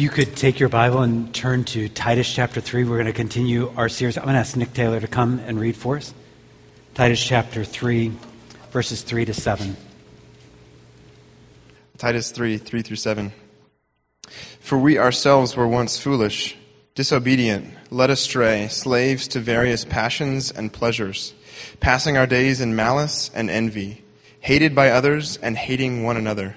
you could take your Bible and turn to Titus chapter 3, we're going to continue our series. I'm going to ask Nick Taylor to come and read for us. Titus chapter 3, verses 3 to 7. Titus 3 3 through 7. For we ourselves were once foolish, disobedient, led astray, slaves to various passions and pleasures, passing our days in malice and envy, hated by others and hating one another.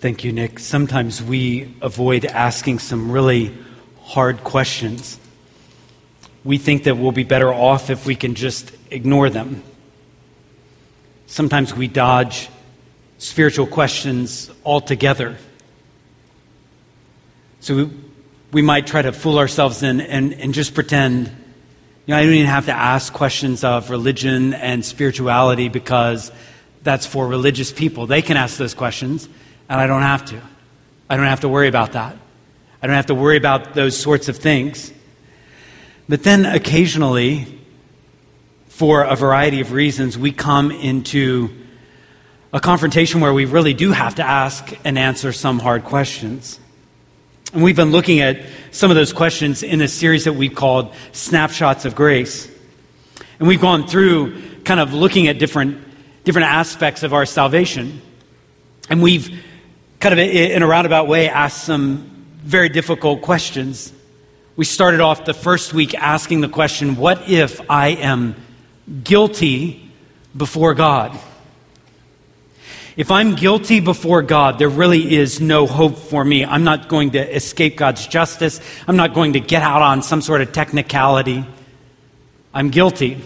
Thank you, Nick. Sometimes we avoid asking some really hard questions. We think that we'll be better off if we can just ignore them. Sometimes we dodge spiritual questions altogether. So we, we might try to fool ourselves in and, and just pretend, you know, I don't even have to ask questions of religion and spirituality because that's for religious people. They can ask those questions and I don't have to. I don't have to worry about that. I don't have to worry about those sorts of things. But then occasionally, for a variety of reasons, we come into a confrontation where we really do have to ask and answer some hard questions. And we've been looking at some of those questions in a series that we've called Snapshots of Grace. And we've gone through kind of looking at different, different aspects of our salvation. And we've kind of in a roundabout way asked some very difficult questions. We started off the first week asking the question what if I am guilty before God? If I'm guilty before God, there really is no hope for me. I'm not going to escape God's justice. I'm not going to get out on some sort of technicality. I'm guilty.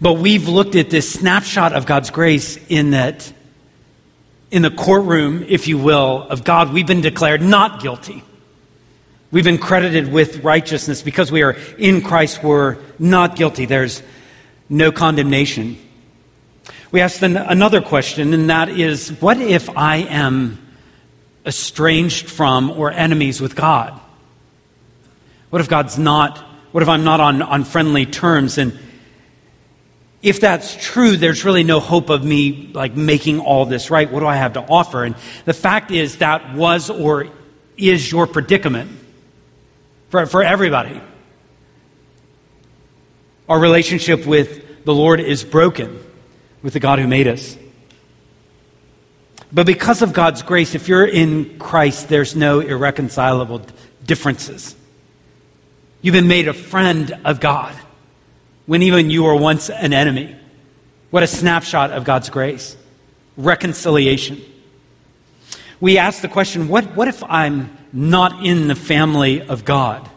But we've looked at this snapshot of God's grace in that in the courtroom, if you will, of God, we've been declared not guilty. We've been credited with righteousness because we are in Christ, we're not guilty. There's no condemnation. We asked another question, and that is what if I am estranged from or enemies with God? What if God's not, what if I'm not on, on friendly terms? And if that's true, there's really no hope of me like making all this right. What do I have to offer? And the fact is that was or is your predicament for, for everybody. Our relationship with the Lord is broken with the God who made us. But because of God's grace, if you're in Christ, there's no irreconcilable differences. You've been made a friend of God when even you were once an enemy. What a snapshot of God's grace. Reconciliation. We ask the question what, what if I'm not in the family of God?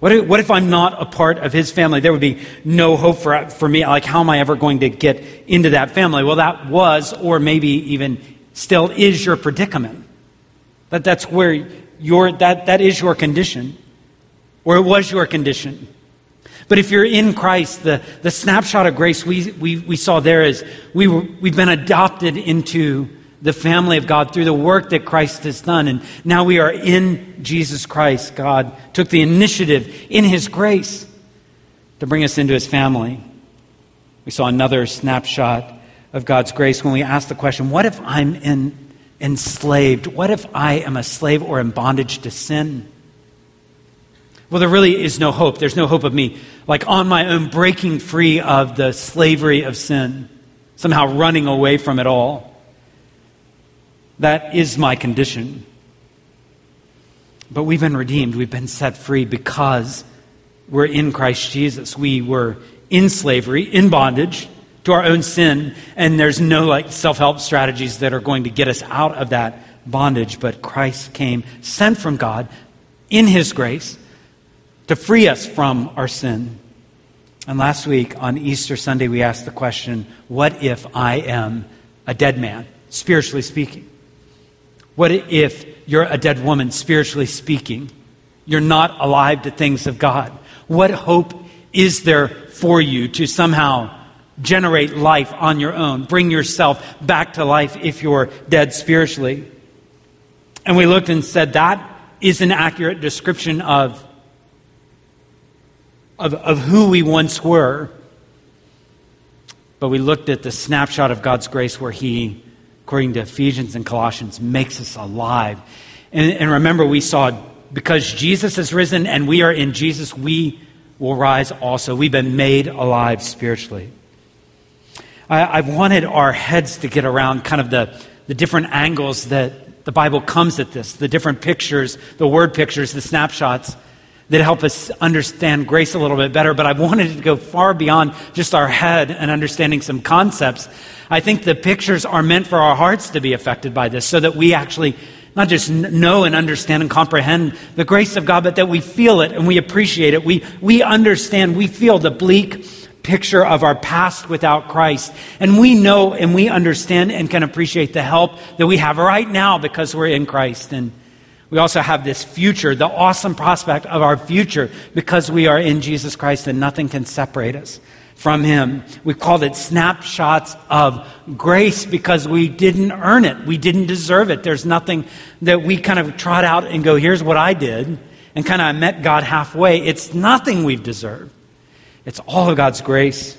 What if, what if I'm not a part of his family? There would be no hope for, for me. Like, how am I ever going to get into that family? Well, that was, or maybe even still is your predicament. That, that's where your, that, that is your condition, or it was your condition. But if you're in Christ, the, the snapshot of grace we, we, we saw there is we were, we've been adopted into the family of God through the work that Christ has done. And now we are in Jesus Christ. God took the initiative in His grace to bring us into His family. We saw another snapshot of God's grace when we asked the question what if I'm in, enslaved? What if I am a slave or in bondage to sin? Well, there really is no hope. There's no hope of me, like on my own, breaking free of the slavery of sin, somehow running away from it all. That is my condition. But we've been redeemed. We've been set free because we're in Christ Jesus. We were in slavery, in bondage to our own sin, and there's no like self-help strategies that are going to get us out of that bondage, but Christ came sent from God in his grace to free us from our sin. And last week on Easter Sunday, we asked the question what if I am a dead man, spiritually speaking? What if you're a dead woman, spiritually speaking? You're not alive to things of God. What hope is there for you to somehow generate life on your own? Bring yourself back to life if you're dead spiritually. And we looked and said that is an accurate description of, of, of who we once were. But we looked at the snapshot of God's grace where He, according to Ephesians and Colossians, makes us alive. And, and remember, we saw because Jesus has risen and we are in Jesus, we will rise also. We've been made alive spiritually. I, have wanted our heads to get around kind of the, the different angles that the Bible comes at this, the different pictures, the word pictures, the snapshots that help us understand grace a little bit better. But I've wanted to go far beyond just our head and understanding some concepts. I think the pictures are meant for our hearts to be affected by this so that we actually not just know and understand and comprehend the grace of God, but that we feel it and we appreciate it. We, we understand, we feel the bleak picture of our past without Christ. And we know and we understand and can appreciate the help that we have right now because we're in Christ. And we also have this future, the awesome prospect of our future because we are in Jesus Christ and nothing can separate us from Him. We called it snapshots of grace because we didn't earn it. We didn't deserve it. There's nothing that we kind of trot out and go, here's what I did, and kind of met God halfway. It's nothing we've deserved. It's all of God's grace.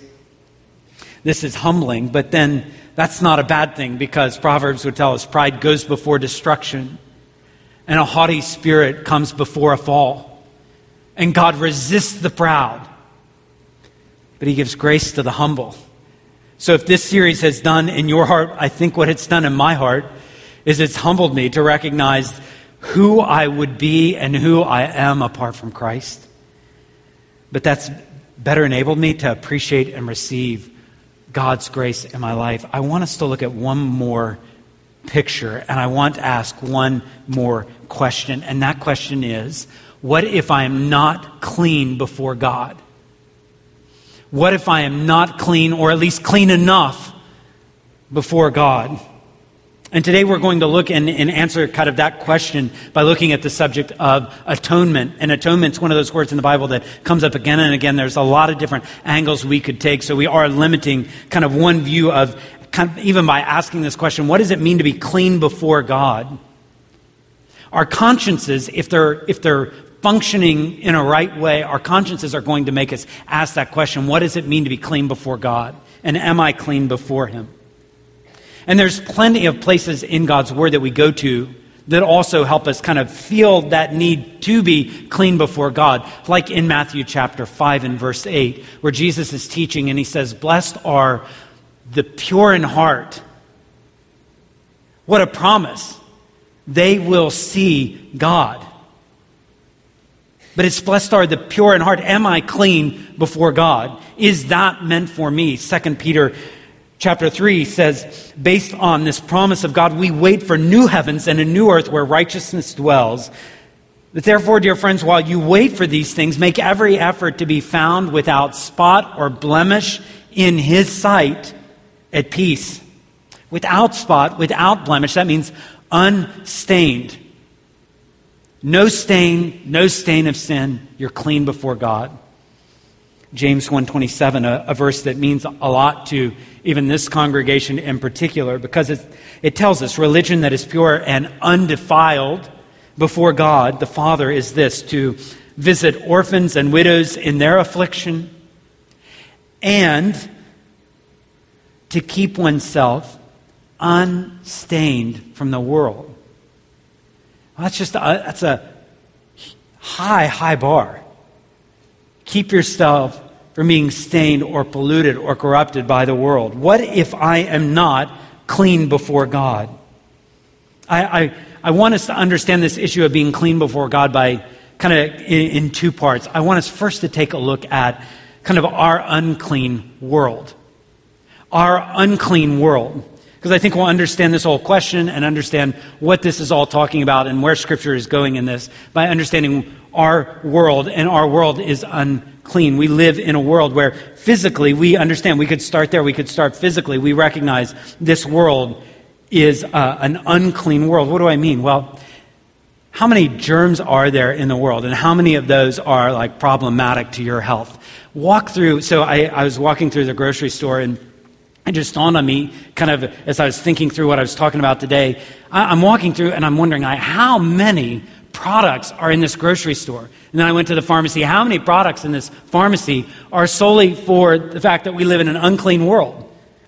This is humbling, but then that's not a bad thing because Proverbs would tell us pride goes before destruction, and a haughty spirit comes before a fall. And God resists the proud, but He gives grace to the humble. So if this series has done in your heart, I think what it's done in my heart is it's humbled me to recognize who I would be and who I am apart from Christ. But that's better enabled me to appreciate and receive God's grace in my life. I want us to look at one more picture, and I want to ask one more question. And that question is what if I am not clean before God? What if I am not clean, or at least clean enough before God? And today we're going to look and, and, answer kind of that question by looking at the subject of atonement. And atonement's one of those words in the Bible that comes up again and again. There's a lot of different angles we could take. So we are limiting kind of one view of, of, even by asking this question, what does it mean to be clean before God? Our consciences, if they're, if they're functioning in a right way, our consciences are going to make us ask that question, what does it mean to be clean before God? And am I clean before Him? And there's plenty of places in God's Word that we go to that also help us kind of feel that need to be clean before God. Like in Matthew chapter 5 and verse 8, where Jesus is teaching and he says, Blessed are the pure in heart. What a promise. They will see God. But it's blessed are the pure in heart. Am I clean before God? Is that meant for me? Second Peter chapter 3 says, based on this promise of God, we wait for new heavens and a new earth where righteousness dwells. Therefore, dear friends, while you wait for these things, make every effort to be found without spot or blemish in His sight at peace. Without spot, without blemish, that means unstained. No stain, no stain of sin. You're clean before God. James 127, a, a verse that means a lot to even this congregation in particular, because it, it tells us religion that is pure and undefiled before God, the Father, is this to visit orphans and widows in their affliction and to keep oneself unstained from the world. Well, that's just a, that's a high, high bar. Keep yourself from being stained or polluted or corrupted by the world? What if I am not clean before God? I, I, I want us to understand this issue of being clean before God by kind of in, in two parts. I want us first to take a look at kind of our unclean world. Our unclean world. Because I think we'll understand this whole question and understand what this is all talking about and where Scripture is going in this by understanding our world, and our world is unclean. We live in a world where physically we understand, we could start there, we could start physically. We recognize this world is uh, an unclean world. What do I mean? Well, how many germs are there in the world, and how many of those are like problematic to your health? Walk through. So I, I was walking through the grocery store, and it just dawned on me, kind of as I was thinking through what I was talking about today. I, I'm walking through, and I'm wondering I, how many products are in this grocery store. And then I went to the pharmacy. How many products in this pharmacy are solely for the fact that we live in an unclean world?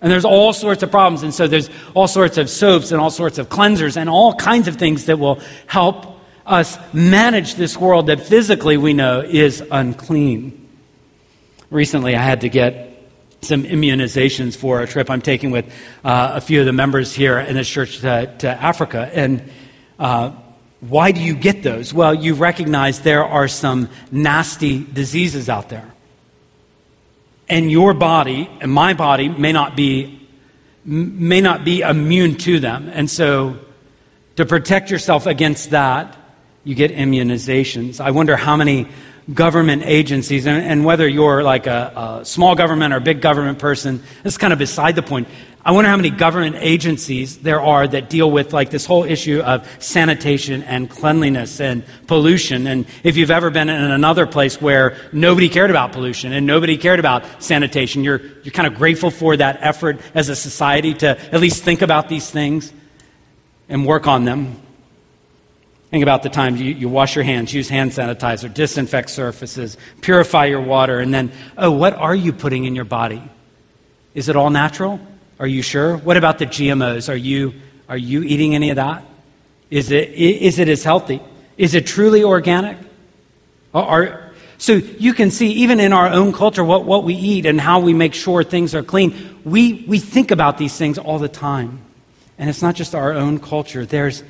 And there's all sorts of problems. And so there's all sorts of soaps and all sorts of cleansers and all kinds of things that will help us manage this world that physically we know is unclean. Recently, I had to get some immunizations for a trip I'm taking with uh, a few of the members here in this church to, to Africa. And uh, why do you get those? Well, you recognize there are some nasty diseases out there. And your body and my body may not be may not be immune to them. And so to protect yourself against that, you get immunizations. I wonder how many government agencies, and, and whether you're like a, a, small government or a big government person, that's kind of beside the point. I wonder how many government agencies there are that deal with like this whole issue of sanitation and cleanliness and pollution. And if you've ever been in another place where nobody cared about pollution and nobody cared about sanitation, you're, you're kind of grateful for that effort as a society to at least think about these things and work on them. Think about the time you, you wash your hands, use hand sanitizer, disinfect surfaces, purify your water, and then, oh, what are you putting in your body? Is it all natural? Are you sure? What about the GMOs? Are you, are you eating any of that? Is it, is it as healthy? Is it truly organic? Are, so you can see, even in our own culture, what, what we eat and how we make sure things are clean, we, we think about these things all the time. And it's not just our own culture. There's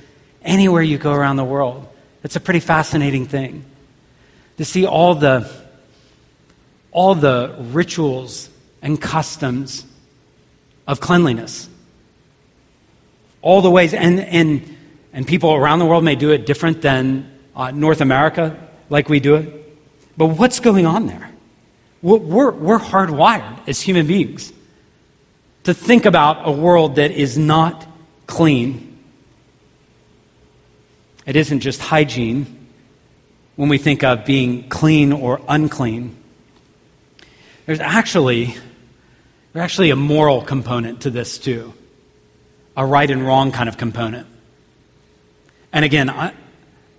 anywhere you go around the world. It's a pretty fascinating thing to see all the, all the rituals and customs of cleanliness. All the ways, and, and, and people around the world may do it different than uh, North America, like we do it. But what's going on there? We're, we're hardwired as human beings to think about a world that is not clean it isn't just hygiene when we think of being clean or unclean. There's actually, there's actually a moral component to this, too. A right and wrong kind of component. And again, I,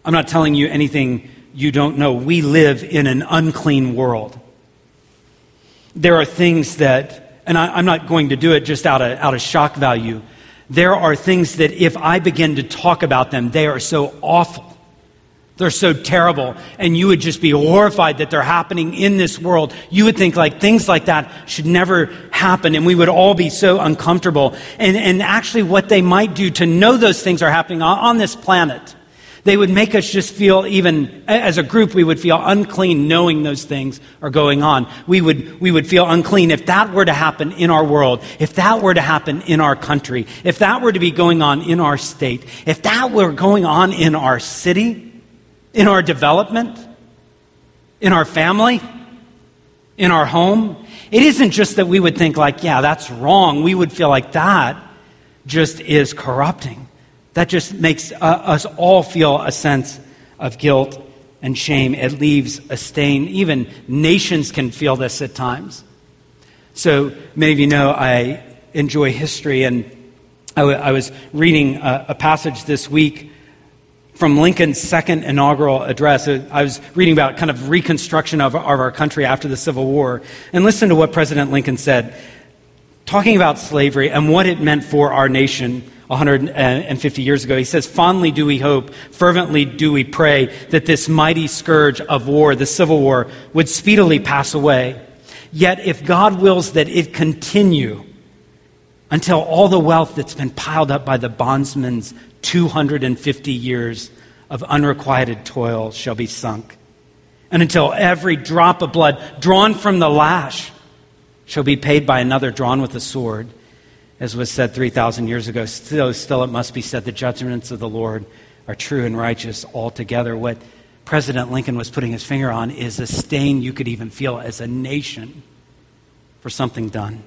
I'm not telling you anything you don't know. We live in an unclean world. There are things that, and I, am not going to do it just out of, out of shock value there are things that if I begin to talk about them, they are so awful. They're so terrible. And you would just be horrified that they're happening in this world. You would think like things like that should never happen. And we would all be so uncomfortable. And, and actually what they might do to know those things are happening on, on this planet they would make us just feel even, as a group, we would feel unclean knowing those things are going on. We would, we would feel unclean if that were to happen in our world, if that were to happen in our country, if that were to be going on in our state, if that were going on in our city, in our development, in our family, in our home. It isn't just that we would think like, yeah, that's wrong. We would feel like that just is corrupting. That just makes uh, us all feel a sense of guilt and shame. It leaves a stain. Even nations can feel this at times. So many of you know I enjoy history, and I, w- I was reading a, a passage this week from Lincoln's second inaugural address. I was reading about kind of reconstruction of, of our country after the Civil War. And listen to what President Lincoln said, talking about slavery and what it meant for our nation 150 years ago. He says, Fondly do we hope, fervently do we pray that this mighty scourge of war, the Civil War, would speedily pass away. Yet, if God wills that it continue until all the wealth that's been piled up by the bondsman's 250 years of unrequited toil shall be sunk, and until every drop of blood drawn from the lash shall be paid by another drawn with a sword as was said 3,000 years ago, still, still it must be said the judgments of the Lord are true and righteous altogether. What President Lincoln was putting his finger on is a stain you could even feel as a nation for something done.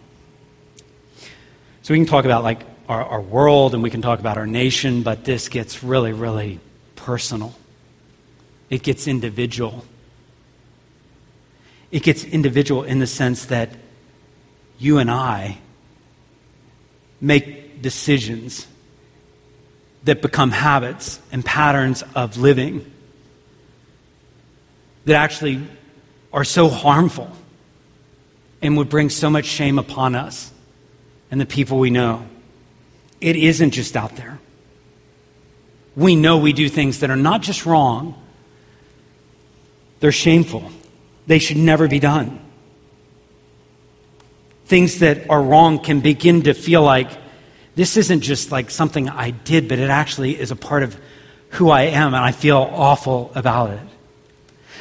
So we can talk about like our, our world and we can talk about our nation, but this gets really, really personal. It gets individual. It gets individual in the sense that you and I make decisions that become habits and patterns of living that actually are so harmful and would bring so much shame upon us and the people we know. It isn't just out there. We know we do things that are not just wrong, they're shameful. They should never be done. Things that are wrong can begin to feel like this isn't just like something I did, but it actually is a part of who I am, and I feel awful about it.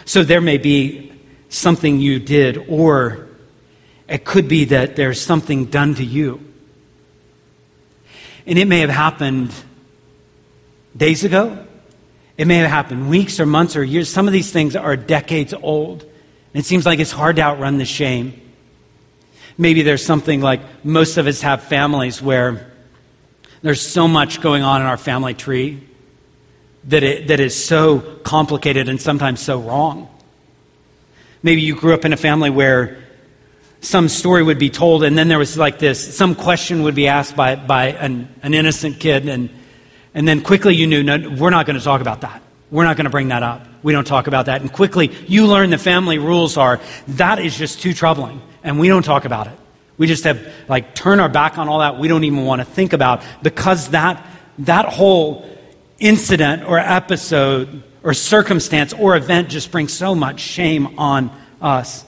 So there may be something you did, or it could be that there's something done to you. And it may have happened days ago. It may have happened weeks or months or years. Some of these things are decades old. And it seems like it's hard to outrun the shame. Maybe there's something like most of us have families where there's so much going on in our family tree that, it, that is so complicated and sometimes so wrong. Maybe you grew up in a family where some story would be told, and then there was like this some question would be asked by, by an, an innocent kid, and, and then quickly you knew, no, we're not going to talk about that. We're not going to bring that up. We don't talk about that. And quickly you learn the family rules are that is just too troubling, and we don't talk about it. We just have like turn our back on all that. We don't even want to think about because that that whole incident or episode or circumstance or event just brings so much shame on us.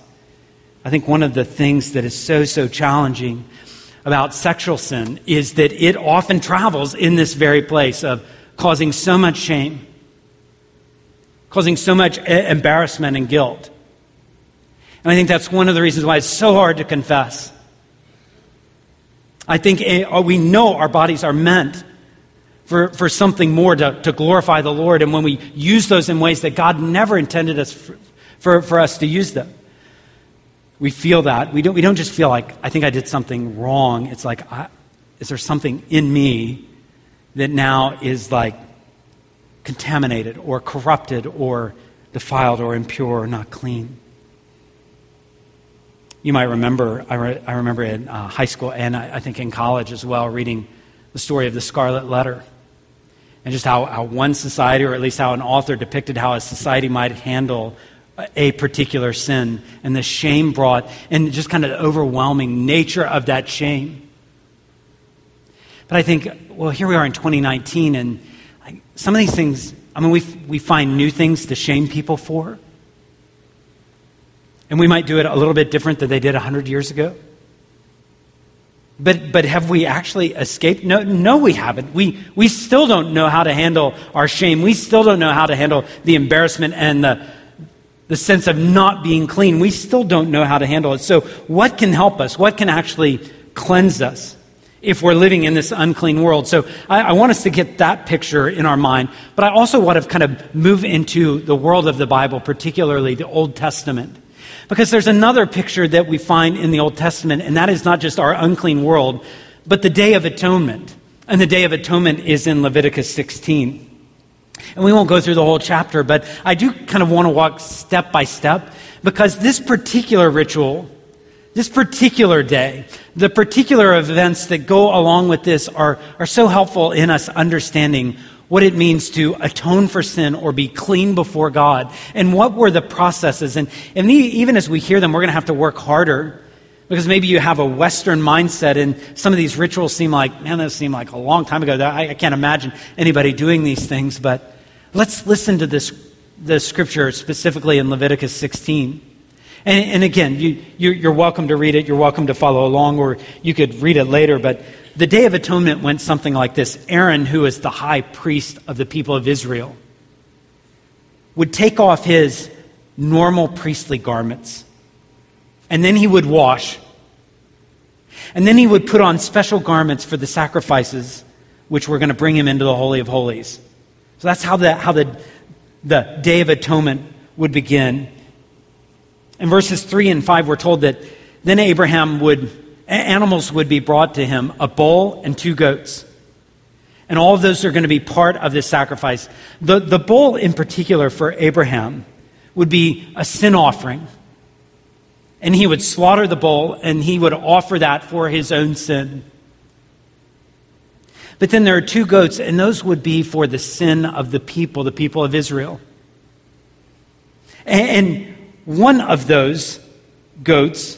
I think one of the things that is so, so challenging about sexual sin is that it often travels in this very place of causing so much shame, causing so much embarrassment and guilt. And I think that's one of the reasons why it's so hard to confess. I think eh, we know our bodies are meant for, for something more to, to glorify the Lord. And when we use those in ways that God never intended us for, for, for us to use them, we feel that. We don't, we don't just feel like, I think I did something wrong. It's like, I, is there something in me that now is like contaminated or corrupted or defiled or impure or not clean? You might remember, I, re, I remember in uh, high school and I, I think in college as well, reading the story of the Scarlet Letter and just how, how one society, or at least how an author depicted how a society might handle a particular sin and the shame brought and just kind of the overwhelming nature of that shame. But I think, well, here we are in 2019, and some of these things, I mean, we, we find new things to shame people for. And we might do it a little bit different than they did 100 years ago. But, but have we actually escaped? No, no, we haven't. We, we still don't know how to handle our shame. We still don't know how to handle the embarrassment and the, the sense of not being clean. We still don't know how to handle it. So, what can help us? What can actually cleanse us if we're living in this unclean world? So, I, I want us to get that picture in our mind, but I also want to kind of move into the world of the Bible, particularly the Old Testament. Because there's another picture that we find in the Old Testament, and that is not just our unclean world, but the Day of Atonement. And the Day of Atonement is in Leviticus 16. And we won't go through the whole chapter, but I do kind of want to walk step by step because this particular ritual, this particular day, the particular events that go along with this are, are so helpful in us understanding what it means to atone for sin or be clean before God and what were the processes. And, and even as we hear them, we're going to have to work harder because maybe you have a Western mindset and some of these rituals seem like, man, those seem like a long time ago. I, I can't imagine anybody doing these things, but let's listen to this, the scripture specifically in Leviticus 16. And, and again, you, you're welcome to read it, you're welcome to follow along, or you could read it later, but the Day of Atonement went something like this Aaron, who is the high priest of the people of Israel, would take off his normal priestly garments and then he would wash. And then he would put on special garments for the sacrifices which were going to bring him into the Holy of Holies. So that's how the, how the, the Day of Atonement would begin. In verses 3 and 5, we're told that then Aaron would animals would be brought to him a bull and two goats. And all of those are going to be part of this sacrifice. The, the bull, in particular, for Aaron, would be a sin offering. And he would slaughter the bull and he would offer that for his own sin. But then there are two goats, and those would be for the sin of the people, the people of Israel. And one of those goats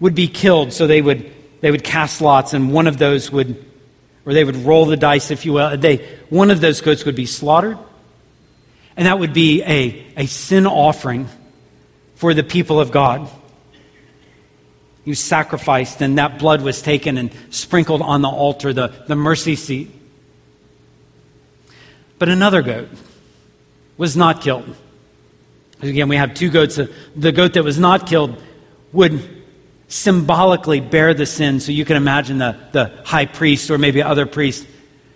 would be killed, so they would, they would cast lots, and one of those would, or they would roll the dice, if you will. They, one of those goats would be slaughtered, and that would be a, a sin offering for the people of God. He was sacrificed, and that blood was taken and sprinkled on the altar, the, the mercy seat. But another goat was not killed. Again, we have two goats. The goat that was not killed would symbolically bear the sin. So you can imagine the, the high priest or maybe other priest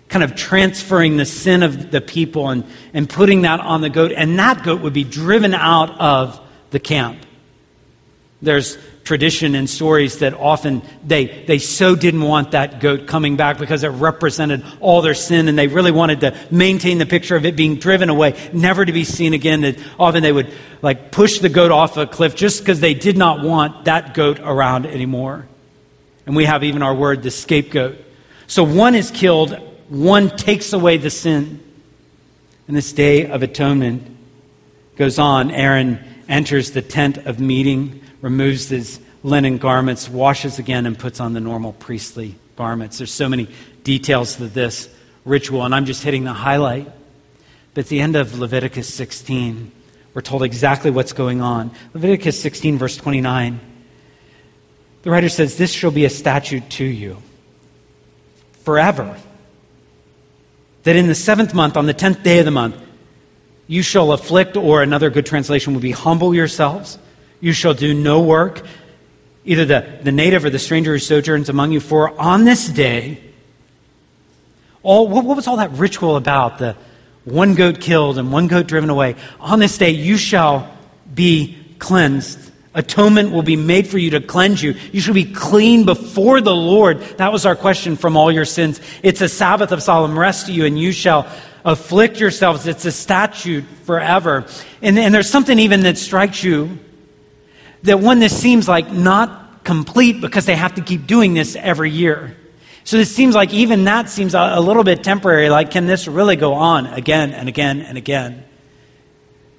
kind of transferring the sin of the people and, and putting that on the goat. And that goat would be driven out of the camp. There's tradition and stories that often they, they so didn't want that goat coming back because it represented all their sin and they really wanted to maintain the picture of it being driven away, never to be seen again. That often they would like push the goat off a cliff just because they did not want that goat around anymore. And we have even our word, the scapegoat. So one is killed, one takes away the sin. And this day of atonement goes on. Aaron enters the tent of meeting removes his linen garments, washes again, and puts on the normal priestly garments. There's so many details to this ritual, and I'm just hitting the highlight. But at the end of Leviticus 16, we're told exactly what's going on. Leviticus 16, verse 29. The writer says, This shall be a statute to you forever. That in the seventh month, on the tenth day of the month, you shall afflict, or another good translation would be humble yourselves you shall do no work, either the, the native or the stranger who sojourns among you, for on this day, all, what, what was all that ritual about? The one goat killed and one goat driven away. On this day, you shall be cleansed. Atonement will be made for you to cleanse you. You shall be clean before the Lord. That was our question from all your sins. It's a Sabbath of solemn rest to you, and you shall afflict yourselves. It's a statute forever. And, and there's something even that strikes you that when this seems like not complete because they have to keep doing this every year. So this seems like even that seems a, a little bit temporary. Like, can this really go on again and again and again?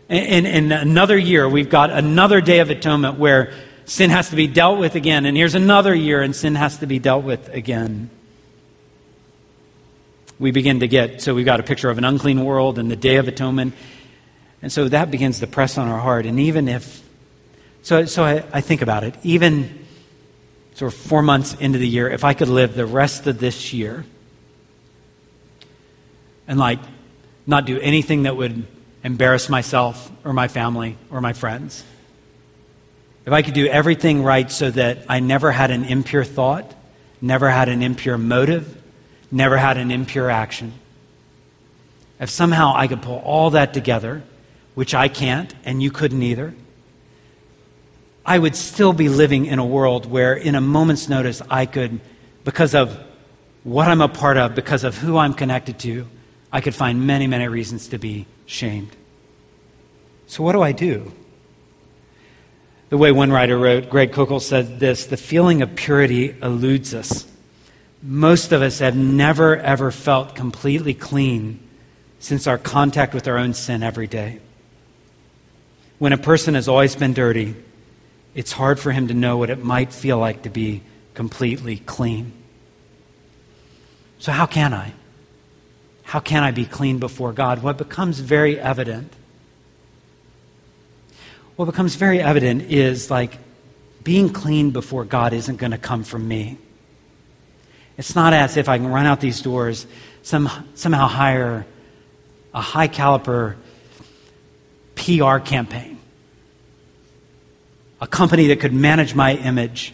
In, in another year, we've got another day of atonement where sin has to be dealt with again. And here's another year, and sin has to be dealt with again. We begin to get, so we've got a picture of an unclean world and the Day of Atonement. And so that begins to press on our heart. And even if so, so I, I think about it. Even sort of four months into the year, if I could live the rest of this year and like not do anything that would embarrass myself or my family or my friends, if I could do everything right so that I never had an impure thought, never had an impure motive, never had an impure action, if somehow I could pull all that together, which I can't and you couldn't either, I would still be living in a world where, in a moment's notice, I could, because of what I'm a part of, because of who I'm connected to, I could find many, many reasons to be shamed. So, what do I do? The way one writer wrote, Greg Koukl said this the feeling of purity eludes us. Most of us have never, ever felt completely clean since our contact with our own sin every day. When a person has always been dirty, it's hard for him to know what it might feel like to be completely clean. So, how can I? How can I be clean before God? What becomes very evident, what becomes very evident is like being clean before God isn't going to come from me. It's not as if I can run out these doors, some, somehow hire a high caliber PR campaign a company that could manage my image.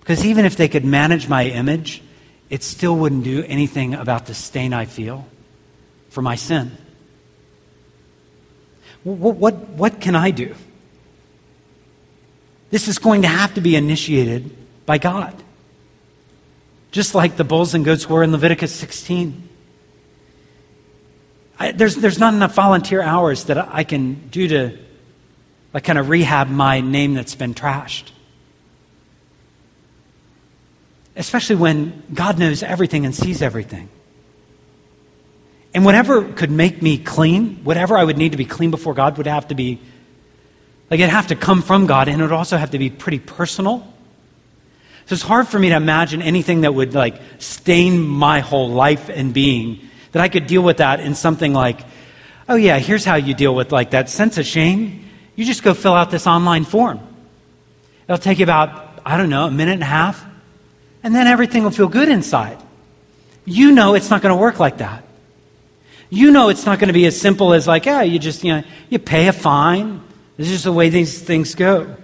Because even if they could manage my image, it still wouldn't do anything about the stain I feel for my sin. What, what, what can I do? This is going to have to be initiated by God. Just like the bulls and goats were in Leviticus 16. I, there's, there's not enough volunteer hours that I can do to like kind of rehab my name that's been trashed. Especially when God knows everything and sees everything. And whatever could make me clean, whatever I would need to be clean before God would have to be, like, it'd have to come from God, and it would also have to be pretty personal. So it's hard for me to imagine anything that would, like, stain my whole life and being, that I could deal with that in something like, oh, yeah, here's how you deal with, like, that sense of shame. You just go fill out this online form. It'll take you about, I don't know, a minute and a half, and then everything will feel good inside. You know it's not going to work like that. You know it's not going to be as simple as like, yeah, you just, you know, you pay a fine. This is just the way these things go.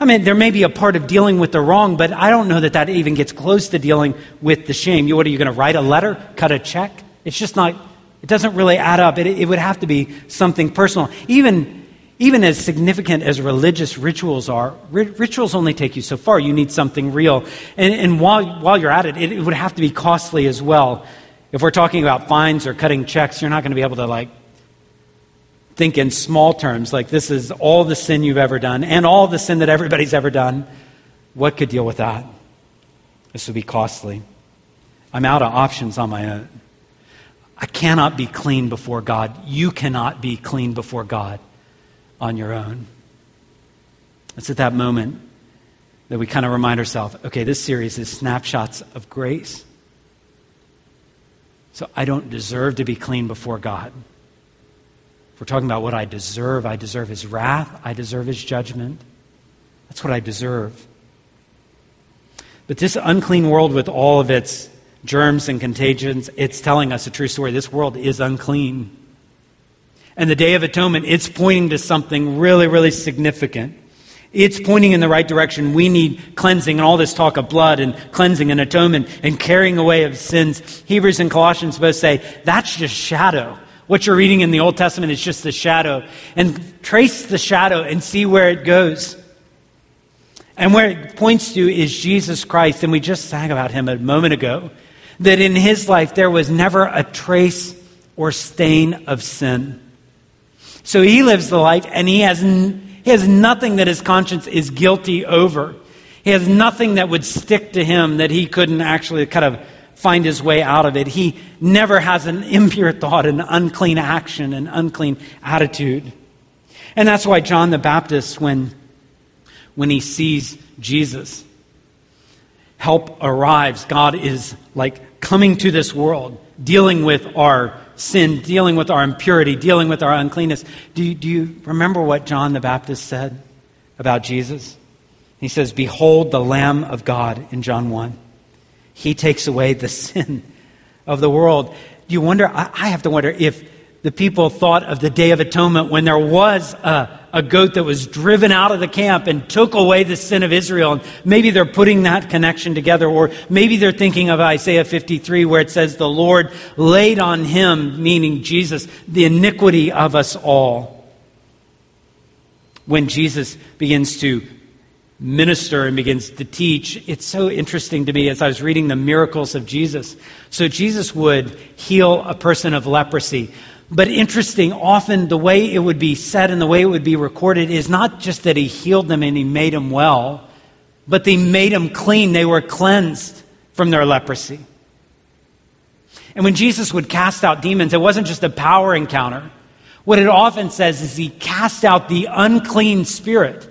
I mean, there may be a part of dealing with the wrong, but I don't know that that even gets close to dealing with the shame. You, what are you going to write a letter, cut a check? It's just not, it doesn't really add up. It, it would have to be something personal. Even, even as significant as religious rituals are, rituals only take you so far. You need something real. And, and while, while you're at it, it, it would have to be costly as well. If we're talking about fines or cutting checks, you're not going to be able to like think in small terms like this is all the sin you've ever done and all the sin that everybody's ever done. What could deal with that? This would be costly. I'm out of options on my own. I cannot be clean before God. You cannot be clean before God on your own. It's at that moment that we kind of remind ourselves okay, this series is snapshots of grace. So I don't deserve to be clean before God. If we're talking about what I deserve, I deserve His wrath, I deserve His judgment. That's what I deserve. But this unclean world, with all of its germs and contagions, it's telling us a true story. This world is unclean. And the Day of Atonement, it's pointing to something really, really significant. It's pointing in the right direction. We need cleansing and all this talk of blood and cleansing and atonement and carrying away of sins. Hebrews and Colossians both say that's just shadow. What you're reading in the Old Testament is just the shadow. And trace the shadow and see where it goes. And where it points to is Jesus Christ. And we just sang about him a moment ago. That in his life there was never a trace or stain of sin. So he lives the life and he has he has nothing that his conscience is guilty over. He has nothing that would stick to him that he couldn't actually kind of find his way out of it. He never has an impure thought, an unclean action, an unclean attitude. And that's why John the Baptist, when, when he sees Jesus, help arrives. God is like coming to this world, dealing with our sin, dealing with our impurity, dealing with our uncleanness. Do you, do you remember what John the Baptist said about Jesus? He says, Behold the Lamb of God in John 1. He takes away the sin of the world. Do you wonder? I, I have to wonder if the people thought of the Day of Atonement when there was a, a goat that was driven out of the camp and took away the sin of Israel. And maybe they're putting that connection together, or maybe they're thinking of Isaiah 53 where it says, The Lord laid on him, meaning Jesus, the iniquity of us all. When Jesus begins to minister and begins to teach, it's so interesting to me as I was reading the miracles of Jesus. So Jesus would heal a person of leprosy. But interesting, often the way it would be said and the way it would be recorded is not just that he healed them and he made them well, but they made them clean. They were cleansed from their leprosy. And when Jesus would cast out demons, it wasn't just a power encounter. What it often says is he cast out the unclean spirit.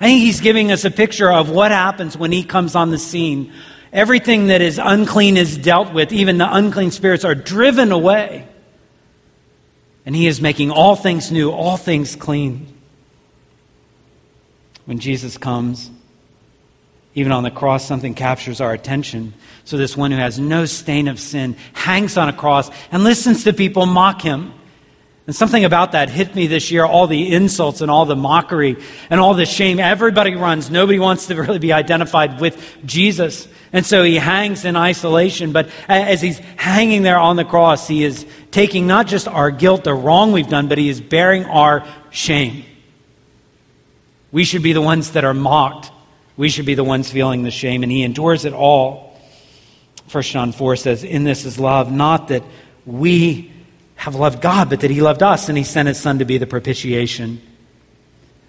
I think he's giving us a picture of what happens when he comes on the scene. Everything that is unclean is dealt with, even the unclean spirits are driven away. And He is making all things new, all things clean. When Jesus comes, even on the cross, something captures our attention. So, this one who has no stain of sin hangs on a cross and listens to people mock him. And something about that hit me this year all the insults and all the mockery and all the shame. Everybody runs. Nobody wants to really be identified with Jesus. And so he hangs in isolation. But as he's hanging there on the cross, he is taking not just our guilt, the wrong we've done, but he is bearing our shame. We should be the ones that are mocked. We should be the ones feeling the shame, and he endures it all. 1 John 4 says, In this is love, not that we have loved God, but that he loved us, and he sent his son to be the propitiation.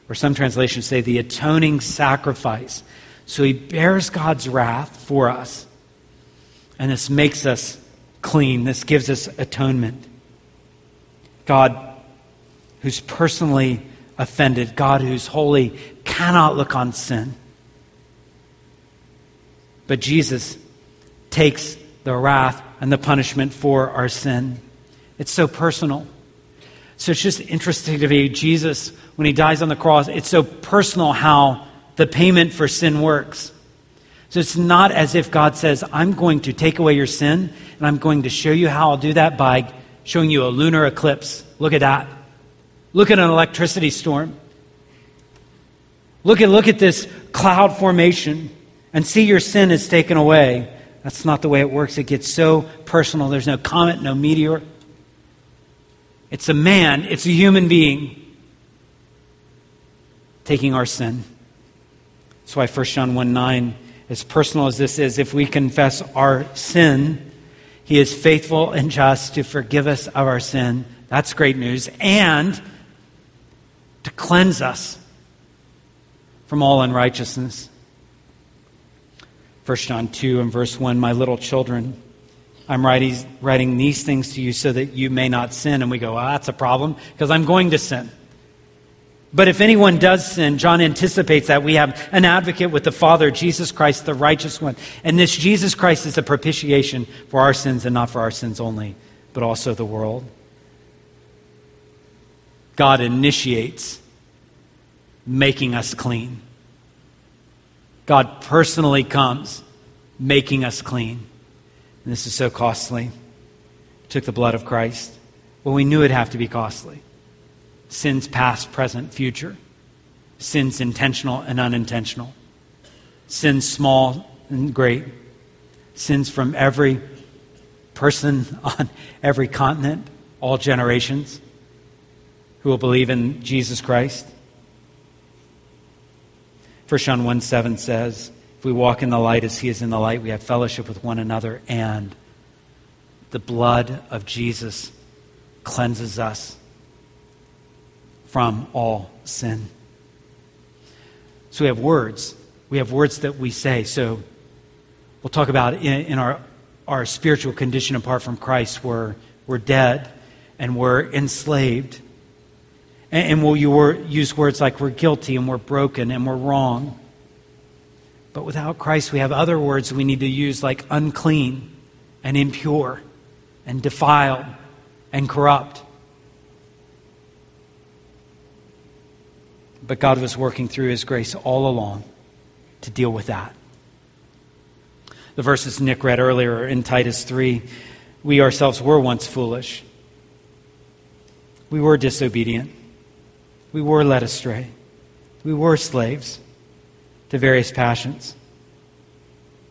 Or some translations say the atoning sacrifice. So he bears God's wrath for us. And this makes us clean. This gives us atonement. God, who's personally offended, God, who's holy, cannot look on sin. But Jesus takes the wrath and the punishment for our sin. It's so personal. So it's just interesting to me, Jesus, when he dies on the cross, it's so personal how the payment for sin works. So it's not as if God says, I'm going to take away your sin, and I'm going to show you how I'll do that by showing you a lunar eclipse. Look at that. Look at an electricity storm. Look at, look at this cloud formation and see your sin is taken away. That's not the way it works. It gets so personal. There's no comet, no meteor. It's a man, it's a human being taking our sin. That's why 1 John 1 9, as personal as this is, if we confess our sin, he is faithful and just to forgive us of our sin. That's great news. And to cleanse us from all unrighteousness. 1 John 2 and verse 1 My little children, I'm writing, writing these things to you so that you may not sin. And we go, well, that's a problem because I'm going to sin. But if anyone does sin, John anticipates that we have an advocate with the Father, Jesus Christ, the righteous one. And this Jesus Christ is a propitiation for our sins and not for our sins only, but also the world. God initiates making us clean. God personally comes making us clean. And this is so costly. Took the blood of Christ. Well, we knew it'd have to be costly. Sins past, present, future. Sins intentional and unintentional. Sins small and great. Sins from every person on every continent, all generations who will believe in Jesus Christ. 1 John 1 7 says, we walk in the light as he is in the light, we have fellowship with one another, and the blood of Jesus cleanses us from all sin. So we have words. We have words that we say. So we'll talk about in, in our, our spiritual condition apart from Christ, we're, we're dead and we're enslaved. And, and we'll use words like we're guilty and we're broken and we're wrong. But without Christ, we have other words we need to use like unclean and impure and defiled and corrupt. But God was working through His grace all along to deal with that. The verses Nick read earlier in Titus 3 we ourselves were once foolish, we were disobedient. We were led astray. We were slaves to various passions.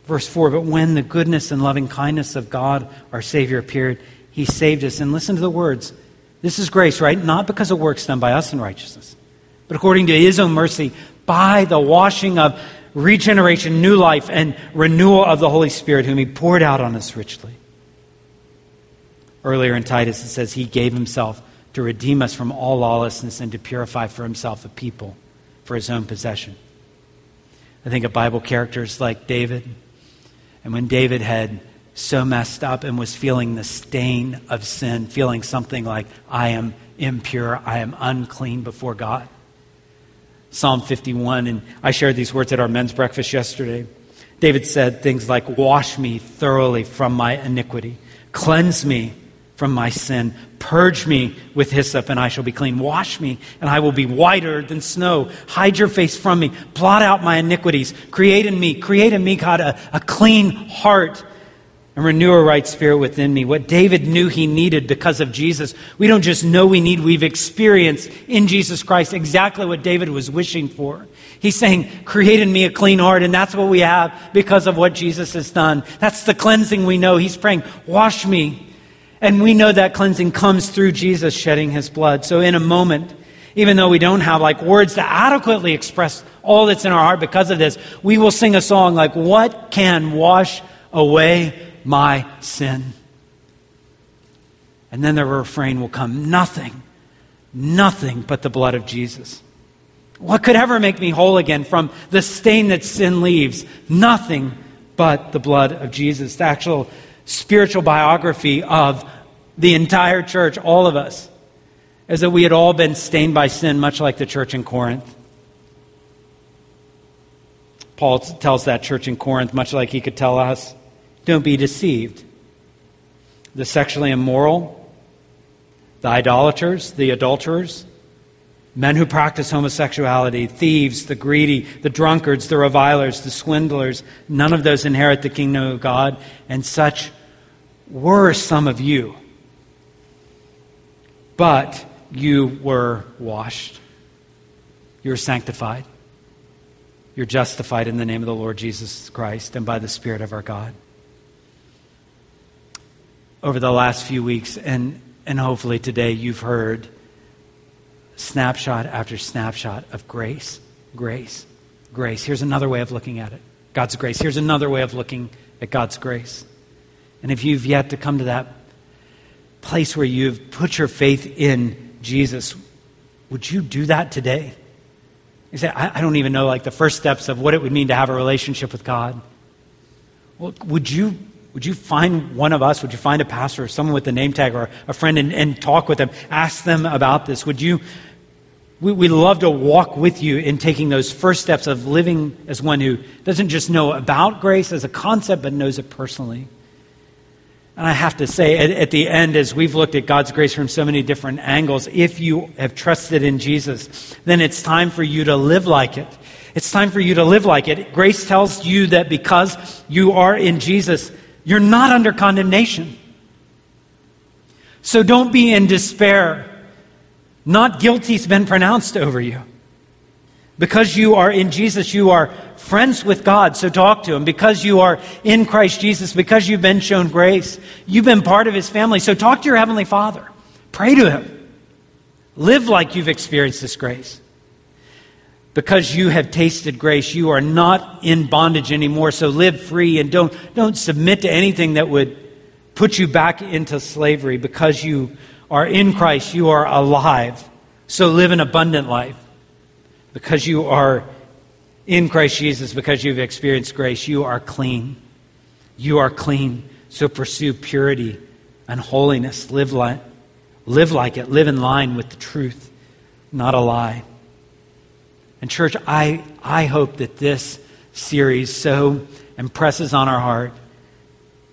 Verse 4 But when the goodness and loving kindness of God, our Savior, appeared, He saved us. And listen to the words. This is grace, right? Not because of works done by us in righteousness, but according to His own mercy, by the washing of regeneration, new life, and renewal of the Holy Spirit, whom He poured out on us richly. Earlier in Titus, it says, He gave Himself to redeem us from all lawlessness and to purify for himself a people for his own possession. I think of Bible characters like David. And when David had so messed up and was feeling the stain of sin, feeling something like, I am impure, I am unclean before God. Psalm 51, and I shared these words at our men's breakfast yesterday. David said things like, Wash me thoroughly from my iniquity, cleanse me from my sin. Purge me with hyssop, and I shall be clean. Wash me, and I will be whiter than snow. Hide your face from me. Blot out my iniquities. Create in me, create in me, God, a, a clean heart and renew a right spirit within me. What David knew he needed because of Jesus, we don't just know we need, we've experienced in Jesus Christ exactly what David was wishing for. He's saying, create in me a clean heart, and that's what we have because of what Jesus has done. That's the cleansing we know. He's praying, wash me and we know that cleansing comes through Jesus shedding his blood. So, in a moment, even though we don't have like words to adequately express all that's in our heart because of this, we will sing a song like, What can wash away my sin? And then the refrain will come, Nothing, nothing but the blood of Jesus. What could ever make me whole again from the stain that sin leaves? Nothing but the blood of Jesus. The actual spiritual biography of the entire church, all of us, is that we had all been stained by sin, much like the church in Corinth. Paul tells that church in Corinth, much like he could tell us, don't be deceived. The sexually immoral, the idolaters, the adulterers, men who practice homosexuality, thieves, the greedy, the drunkards, the revilers, the swindlers, none of those inherit the kingdom of God, and such were some of you. But you were washed. You were sanctified. You're justified in the name of the Lord Jesus Christ and by the Spirit of our God. Over the last few weeks, and, and hopefully today, you've heard snapshot after snapshot of grace, grace, grace. Here's another way of looking at it God's grace. Here's another way of looking at God's grace. And if you've yet to come to that place where you've put your faith in Jesus, would you do that today? You say, I, I don't even know like the first steps of what it would mean to have a relationship with God. Well, would you would you find one of us? Would you find a pastor or someone with a name tag or a friend and, and talk with them? Ask them about this. Would you? We, we love to walk with you in taking those first steps of living as one who doesn't just know about grace as a concept, but knows it personally. And I have to say, at, at, the end, as we've looked at God's grace from so many different angles, if you have trusted in Jesus, then it's time for you to live like it. It's time for you to live like it. Grace tells you that because you are in Jesus, you're not under condemnation. So don't be in despair. Not guilty's been pronounced over you. Because you are in Jesus, you are friends with God, so talk to Him. Because you are in Christ Jesus, because you've been shown grace, you've been part of His family, so talk to your Heavenly Father. Pray to Him. Live like you've experienced this grace. Because you have tasted grace, you are not in bondage anymore, so live free and don't, don't submit to anything that would put you back into slavery. Because you are in Christ, you are alive, so live an abundant life because you are in Christ Jesus, because you've experienced grace, you are clean. You are clean. So pursue purity and holiness. Live like, live like it. Live in line with the truth, not a lie. And, church, I, I hope that this series so impresses on our heart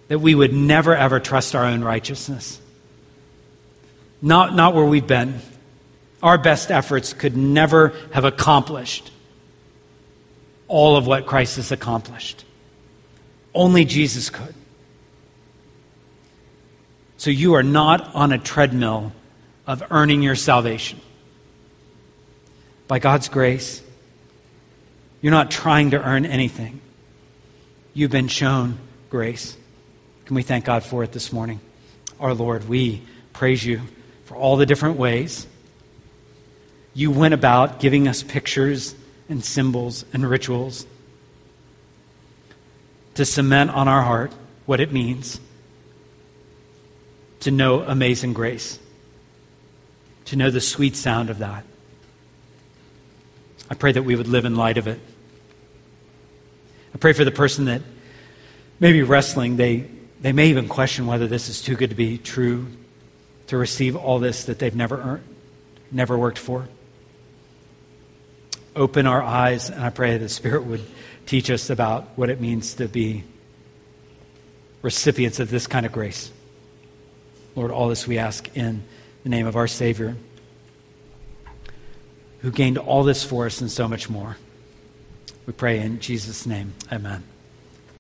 that we would never, ever trust our own righteousness. Not, not where we've been our best efforts could never have accomplished all of what Christ has accomplished. Only Jesus could. So you are not on a treadmill of earning your salvation. By God's grace, you're not trying to earn anything. You've been shown grace. Can we thank God for it this morning? Our Lord, we praise you for all the different ways you went about giving us pictures and symbols and rituals to cement on our heart what it means to know amazing grace, to know the sweet sound of that. I pray that we would live in light of it. I pray for the person that may be wrestling. They, they may even question whether this is too good to be true, to receive all this that they've never earned, never worked for open our eyes, and I pray the Spirit would teach us about what it means to be recipients of this kind of grace. Lord, all this we ask in the name of our Savior, who gained all this for us and so much more. We pray in Jesus' name. Amen.